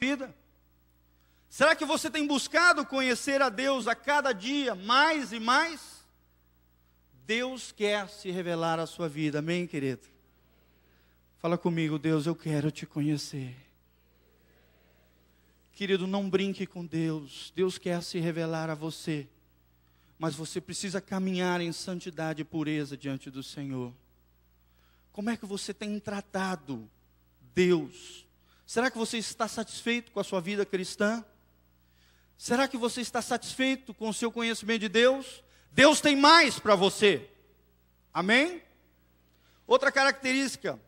vida? Será que você tem buscado conhecer a Deus a cada dia mais e mais? Deus quer se revelar à sua vida, amém, querido? Fala comigo, Deus, eu quero te conhecer. Querido, não brinque com Deus. Deus quer se revelar a você. Mas você precisa caminhar em santidade e pureza diante do Senhor. Como é que você tem tratado Deus? Será que você está satisfeito com a sua vida cristã? Será que você está satisfeito com o seu conhecimento de Deus? Deus tem mais para você. Amém? Outra característica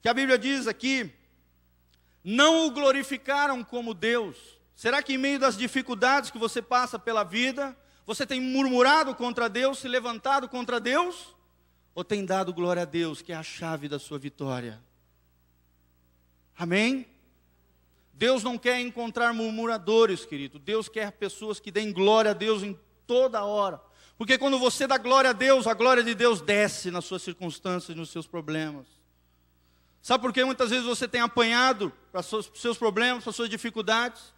que a Bíblia diz aqui, não o glorificaram como Deus. Será que em meio das dificuldades que você passa pela vida, você tem murmurado contra Deus, se levantado contra Deus? Ou tem dado glória a Deus, que é a chave da sua vitória? Amém? Deus não quer encontrar murmuradores, querido. Deus quer pessoas que deem glória a Deus em toda hora. Porque quando você dá glória a Deus, a glória de Deus desce nas suas circunstâncias, nos seus problemas. Sabe por que muitas vezes você tem apanhado para os seus problemas, para as suas dificuldades?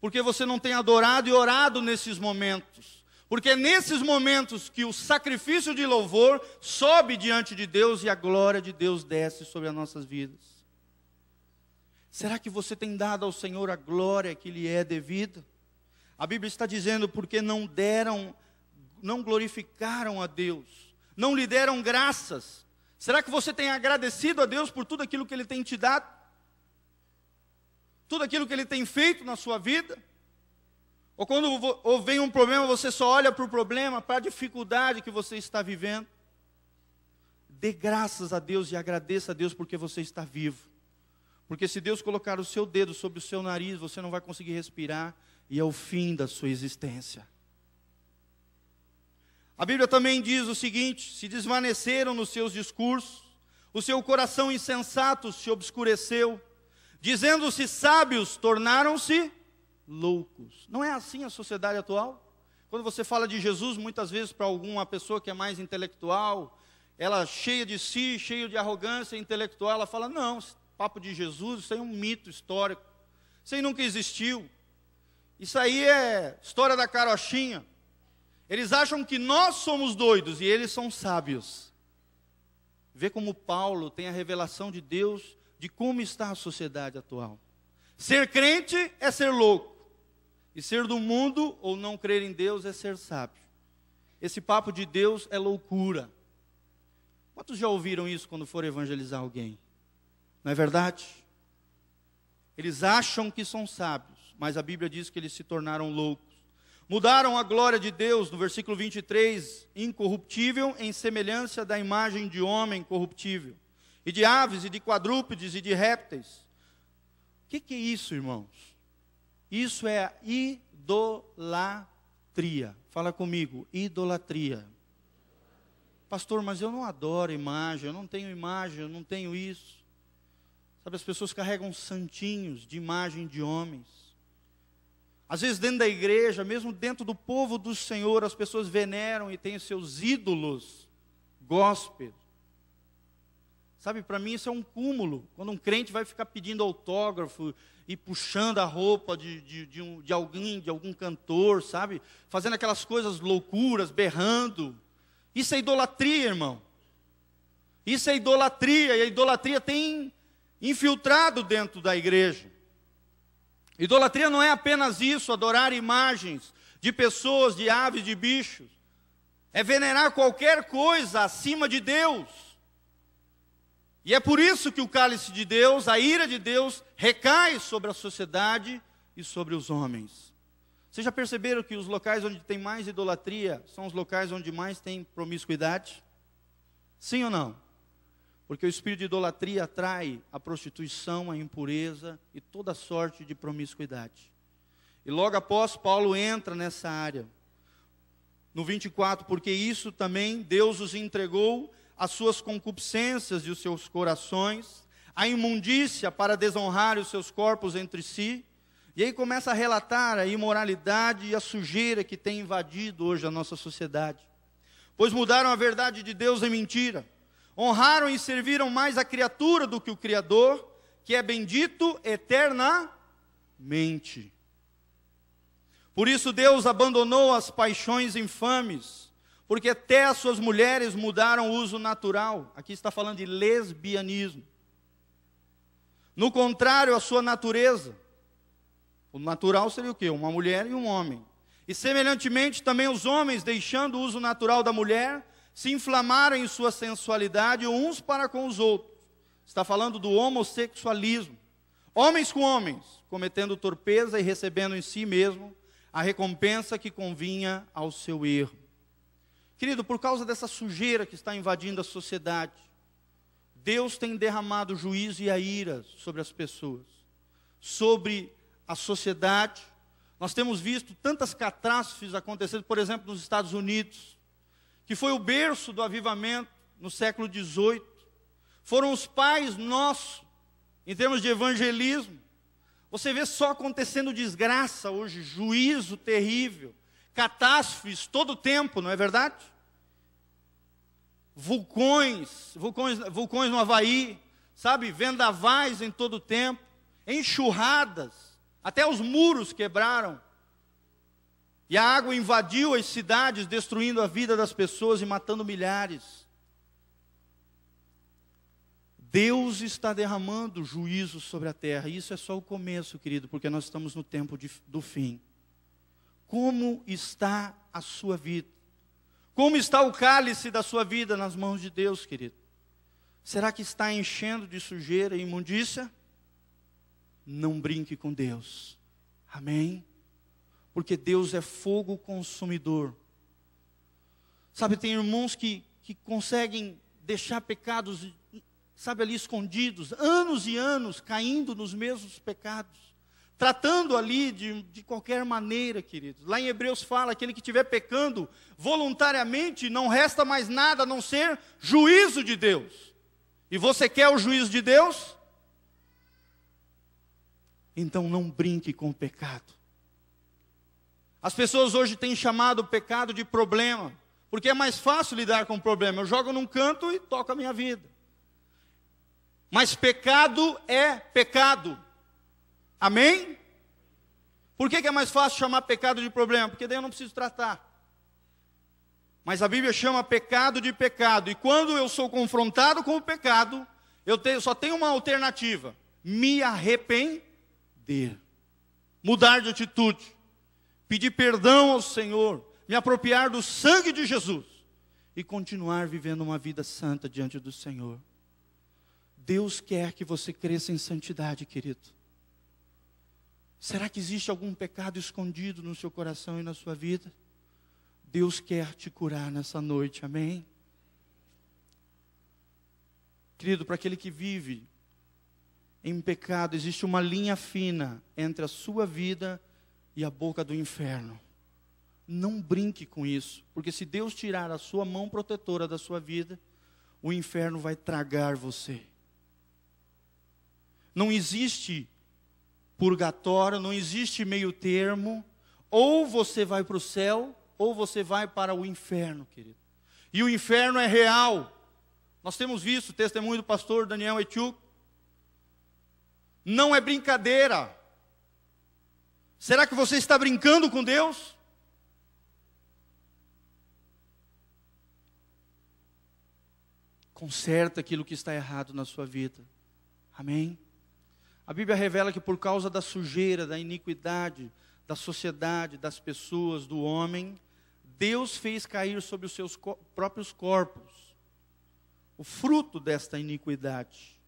Porque você não tem adorado e orado nesses momentos. Porque é nesses momentos que o sacrifício de louvor sobe diante de Deus e a glória de Deus desce sobre as nossas vidas. Será que você tem dado ao Senhor a glória que lhe é devida? A Bíblia está dizendo porque não deram, não glorificaram a Deus, não lhe deram graças. Será que você tem agradecido a Deus por tudo aquilo que Ele tem te dado? Tudo aquilo que Ele tem feito na sua vida? Ou quando ou vem um problema, você só olha para o problema, para a dificuldade que você está vivendo? Dê graças a Deus e agradeça a Deus porque você está vivo. Porque se Deus colocar o seu dedo sobre o seu nariz, você não vai conseguir respirar e é o fim da sua existência. A Bíblia também diz o seguinte: se desvaneceram nos seus discursos, o seu coração insensato se obscureceu, dizendo-se sábios, tornaram-se loucos. Não é assim a sociedade atual? Quando você fala de Jesus, muitas vezes para alguma pessoa que é mais intelectual, ela cheia de si, cheia de arrogância intelectual, ela fala: não, papo de Jesus, isso aí é um mito histórico, isso aí nunca existiu, isso aí é história da carochinha. Eles acham que nós somos doidos e eles são sábios. Vê como Paulo tem a revelação de Deus de como está a sociedade atual. Ser crente é ser louco. E ser do mundo ou não crer em Deus é ser sábio. Esse papo de Deus é loucura. Quantos já ouviram isso quando for evangelizar alguém? Não é verdade? Eles acham que são sábios, mas a Bíblia diz que eles se tornaram loucos. Mudaram a glória de Deus, no versículo 23, incorruptível em semelhança da imagem de homem corruptível, e de aves, e de quadrúpedes, e de répteis. O que, que é isso, irmãos? Isso é idolatria. Fala comigo, idolatria. Pastor, mas eu não adoro imagem, eu não tenho imagem, eu não tenho isso. Sabe, as pessoas carregam santinhos de imagem de homens. Às vezes, dentro da igreja, mesmo dentro do povo do Senhor, as pessoas veneram e têm os seus ídolos gospel. Sabe, para mim isso é um cúmulo. Quando um crente vai ficar pedindo autógrafo e puxando a roupa de, de, de, um, de alguém, de algum cantor, sabe? Fazendo aquelas coisas loucuras, berrando. Isso é idolatria, irmão. Isso é idolatria, e a idolatria tem infiltrado dentro da igreja. Idolatria não é apenas isso, adorar imagens de pessoas, de aves, de bichos. É venerar qualquer coisa acima de Deus. E é por isso que o cálice de Deus, a ira de Deus, recai sobre a sociedade e sobre os homens. Vocês já perceberam que os locais onde tem mais idolatria são os locais onde mais tem promiscuidade? Sim ou não? Porque o espírito de idolatria atrai a prostituição, a impureza e toda sorte de promiscuidade. E logo após, Paulo entra nessa área. No 24, porque isso também Deus os entregou as suas concupiscências e os seus corações, a imundícia para desonrar os seus corpos entre si. E aí começa a relatar a imoralidade e a sujeira que tem invadido hoje a nossa sociedade. Pois mudaram a verdade de Deus em mentira honraram e serviram mais a criatura do que o Criador, que é bendito eternamente. mente. Por isso Deus abandonou as paixões infames, porque até as suas mulheres mudaram o uso natural. Aqui está falando de lesbianismo. No contrário à sua natureza. O natural seria o quê? Uma mulher e um homem. E semelhantemente também os homens, deixando o uso natural da mulher, se inflamaram em sua sensualidade uns para com os outros. Está falando do homossexualismo. Homens com homens, cometendo torpeza e recebendo em si mesmo a recompensa que convinha ao seu erro. Querido, por causa dessa sujeira que está invadindo a sociedade, Deus tem derramado juízo e a ira sobre as pessoas, sobre a sociedade. Nós temos visto tantas catástrofes acontecendo, por exemplo, nos Estados Unidos, que foi o berço do avivamento no século XVIII. Foram os pais nossos, em termos de evangelismo, você vê só acontecendo desgraça hoje, juízo terrível, catástrofes todo o tempo, não é verdade? Vulcões, vulcões, vulcões no Havaí, sabe? Vendavais em todo o tempo, enxurradas, até os muros quebraram. E a água invadiu as cidades, destruindo a vida das pessoas e matando milhares. Deus está derramando juízo sobre a terra. Isso é só o começo, querido, porque nós estamos no tempo de, do fim. Como está a sua vida? Como está o cálice da sua vida nas mãos de Deus, querido? Será que está enchendo de sujeira e imundícia? Não brinque com Deus. Amém? Porque Deus é fogo consumidor. Sabe, tem irmãos que, que conseguem deixar pecados sabe, ali escondidos, anos e anos caindo nos mesmos pecados, tratando ali de, de qualquer maneira, queridos. Lá em Hebreus fala: aquele que estiver pecando voluntariamente, não resta mais nada a não ser juízo de Deus. E você quer o juízo de Deus? Então não brinque com o pecado. As pessoas hoje têm chamado o pecado de problema, porque é mais fácil lidar com o problema. Eu jogo num canto e toco a minha vida. Mas pecado é pecado. Amém? Por que, é mais fácil chamar pecado de problema? Porque daí eu não preciso tratar. Mas a Bíblia chama pecado de pecado. E quando eu sou confrontado com o pecado, eu tenho, só tenho uma alternativa: me arrepender, mudar de atitude, pedir perdão ao Senhor, me apropriar do sangue de Jesus e continuar vivendo uma vida santa diante do Senhor. Deus quer que você cresça em santidade, querido. Será que existe algum pecado escondido no seu coração e na sua vida? Deus quer te curar nessa noite, amém? Querido, para aquele que vive em pecado, existe uma linha fina entre a sua vida e a boca do inferno. Não brinque com isso, porque se Deus tirar a sua mão protetora da sua vida, o inferno vai tragar você. Não existe purgatório, não existe meio termo. Ou você vai para o céu, ou você vai para o inferno, querido. E o inferno é real. Nós temos visto o testemunho do pastor Daniel Etiuk. Não é brincadeira. Será que você está brincando com Deus? Conserta aquilo que está errado na sua vida. Amém? A Bíblia revela que por causa da sujeira, da iniquidade, da sociedade, das pessoas, do homem, Deus fez cair sobre os seus co próprios corpos o fruto desta iniquidade.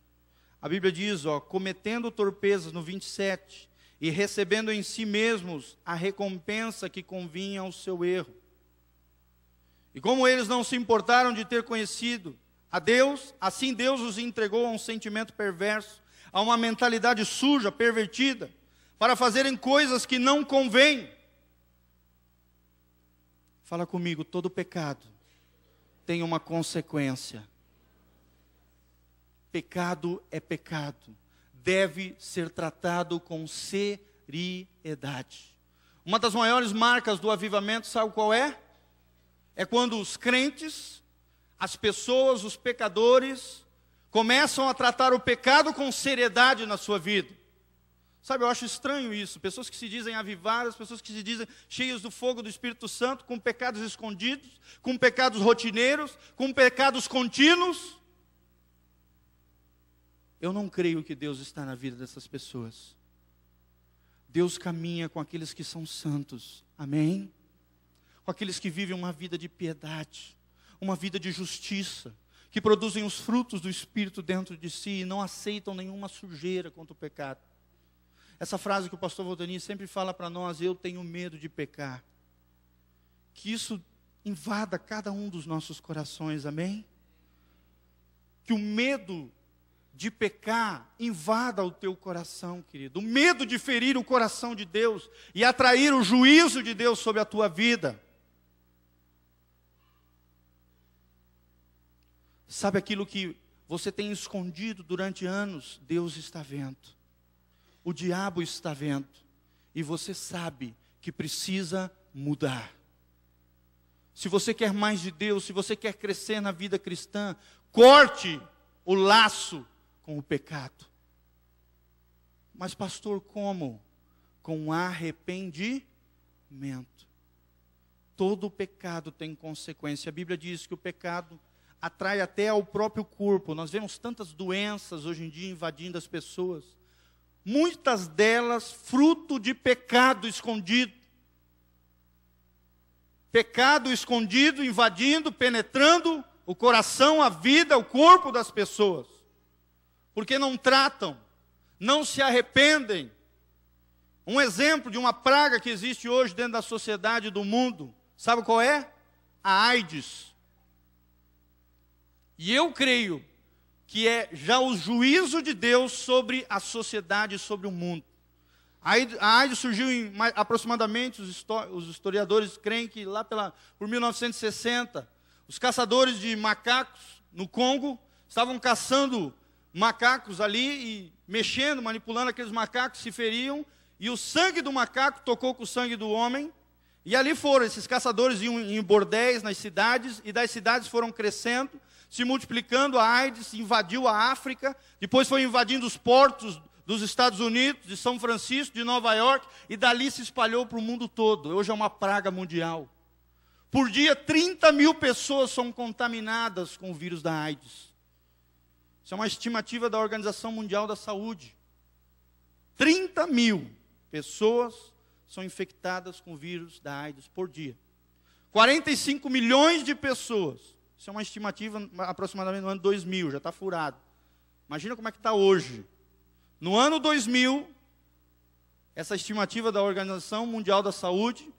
A Bíblia diz, ó, cometendo torpezas no 27 e recebendo em si mesmos a recompensa que convinha ao seu erro. E como eles não se importaram de ter conhecido a Deus, assim Deus os entregou a um sentimento perverso a uma mentalidade suja, pervertida, para fazerem coisas que não convêm. Fala comigo, todo pecado tem uma consequência. Pecado é pecado, deve ser tratado com seriedade. Uma das maiores marcas do avivamento, sabe qual é? É quando os crentes, as pessoas, os pecadores, começam a tratar o pecado com seriedade na sua vida. Sabe, eu acho estranho isso. Pessoas que se dizem avivadas, pessoas que se dizem cheias do fogo do Espírito Santo, com pecados escondidos, com pecados rotineiros, com pecados contínuos. Eu não creio que Deus está na vida dessas pessoas. Deus caminha com aqueles que são santos. Amém? Com aqueles que vivem uma vida de piedade, uma vida de justiça, que produzem os frutos do Espírito dentro de si e não aceitam nenhuma sujeira contra o pecado. Essa frase que o pastor Valdani sempre fala para nós, eu tenho medo de pecar. Que isso invada cada um dos nossos corações, amém? Que o medo de pecar invada o teu coração, querido. O medo de ferir o coração de Deus e atrair o juízo de Deus sobre a tua vida. Sabe aquilo que você tem escondido durante anos? Deus está vendo o diabo está vendo e você sabe que precisa mudar. Se você quer mais de Deus, se você quer crescer na vida cristã, corte o laço com o pecado. Mas, pastor, como? Com arrependimento. Todo pecado tem consequência. A Bíblia diz que o pecado atrai até ao próprio corpo. Nós vemos tantas doenças hoje em dia invadindo as pessoas muitas delas fruto de pecado escondido. Pecado escondido, invadindo, penetrando o coração, a vida, o corpo das pessoas. Porque não tratam, não se arrependem. Um exemplo de uma praga que existe hoje dentro da sociedade do mundo, sabe qual é? A AIDS. E eu creio que é já o juízo de Deus sobre a sociedade, sobre o mundo. A AIDS surgiu em aproximadamente, os historiadores creem que lá pela, por 1960, os caçadores de macacos no Congo estavam caçando macacos ali e mexendo, manipulando aqueles macacos, se feriam, e o sangue do macaco tocou com o sangue do homem, e ali foram, esses caçadores iam em bordéis nas cidades, e das cidades foram crescendo, se multiplicando, a AIDS invadiu a África, depois foi invadindo os portos dos Estados Unidos, de São Francisco, de Nova York, e dali se espalhou para o mundo todo. Hoje é uma praga mundial. Por dia, 30 mil pessoas são contaminadas com o vírus da AIDS. Isso é uma estimativa da Organização Mundial da Saúde. 30 mil pessoas são infectadas com o vírus da AIDS por dia. 45 milhões de pessoas isso é uma estimativa aproximadamente no ano 2000, já está furado. Imagina como é que está hoje. No ano 2000, essa estimativa da Organização Mundial da Saúde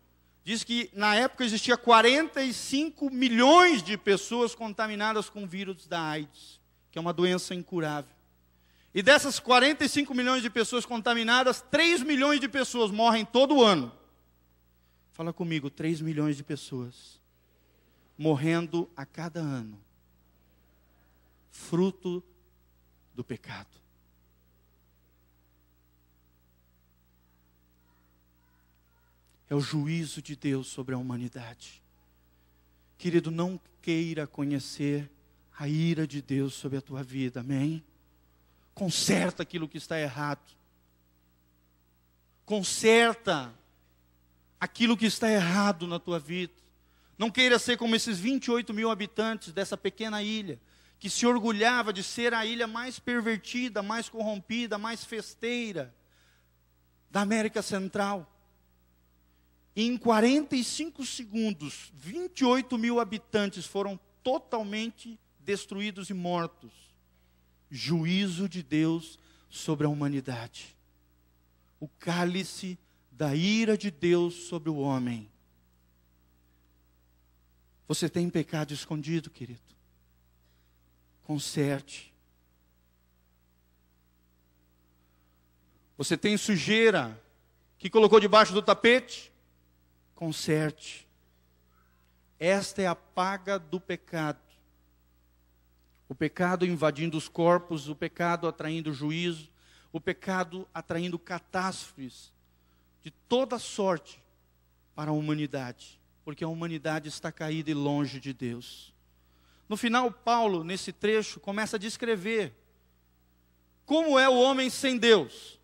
diz que na época existia 45 milhões de pessoas contaminadas com o vírus da AIDS, que é uma doença incurável. E dessas 45 milhões de pessoas contaminadas, 3 milhões de pessoas morrem todo ano. Fala comigo, 3 milhões de pessoas morrendo a cada ano, fruto do pecado. É o juízo de Deus sobre a humanidade. Querido, não queira conhecer a ira de Deus sobre a tua vida, amém? Conserta aquilo que está errado. Conserta aquilo que está errado na tua vida. Não queira ser como esses 28 mil habitantes dessa pequena ilha, que se orgulhava de ser a ilha mais pervertida, mais corrompida, mais festeira da América Central. E em 45 segundos, 28 mil habitantes foram totalmente destruídos e mortos. Juízo de Deus sobre a humanidade. O cálice da ira de Deus sobre o homem. Você tem pecado escondido, querido? Conserte. Você tem sujeira que colocou debaixo do tapete? Conserte. Esta é a paga do pecado. O pecado invadindo os corpos, o pecado atraindo juízo, o pecado atraindo catástrofes de toda sorte para a humanidade porque a humanidade está caída e longe de Deus. No final, Paulo, nesse trecho, começa a descrever como é o homem sem Deus.